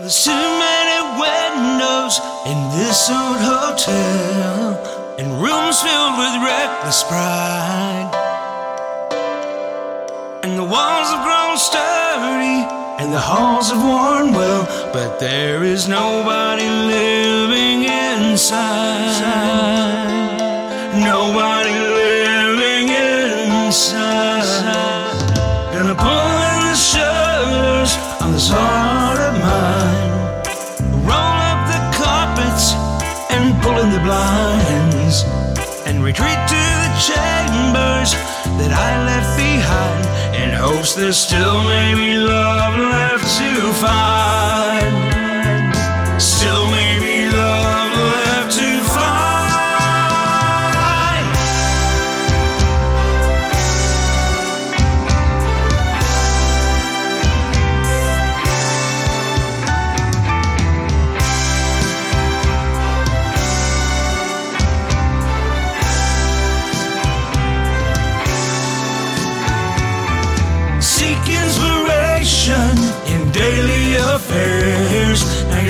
There's too many windows in this old hotel, and rooms filled with reckless pride. And the walls have grown sturdy, and the halls have worn well, but there is nobody living inside. Blinds. And retreat to the chambers that I left behind. In hopes there's still maybe love left to find. Still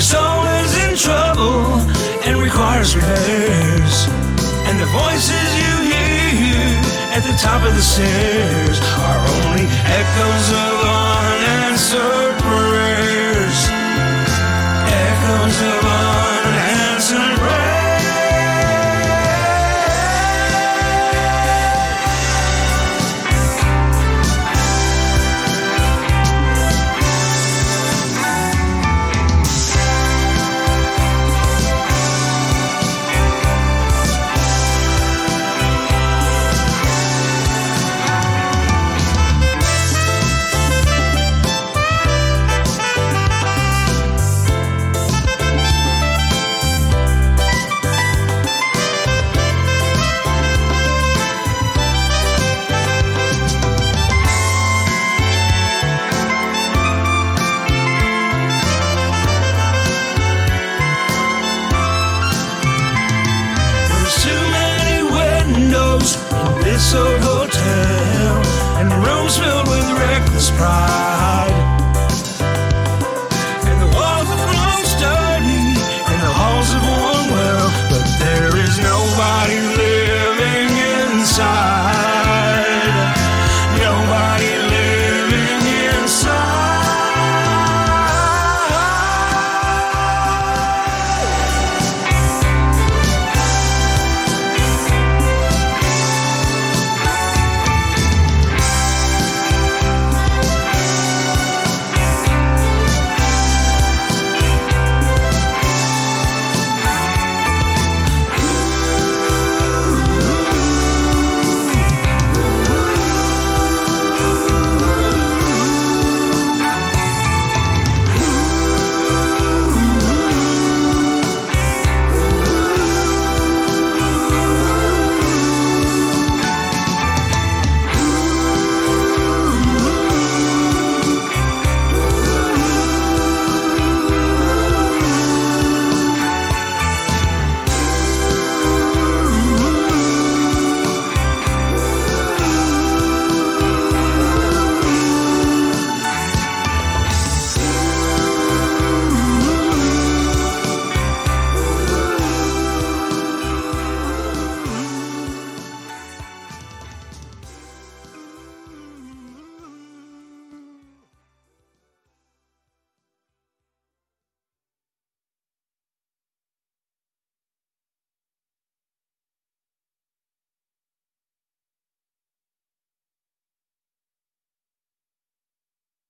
is in trouble and requires repairs. And the voices you hear at the top of the stairs are only echoes of unanswered this old hotel, and rooms filled with reckless pride.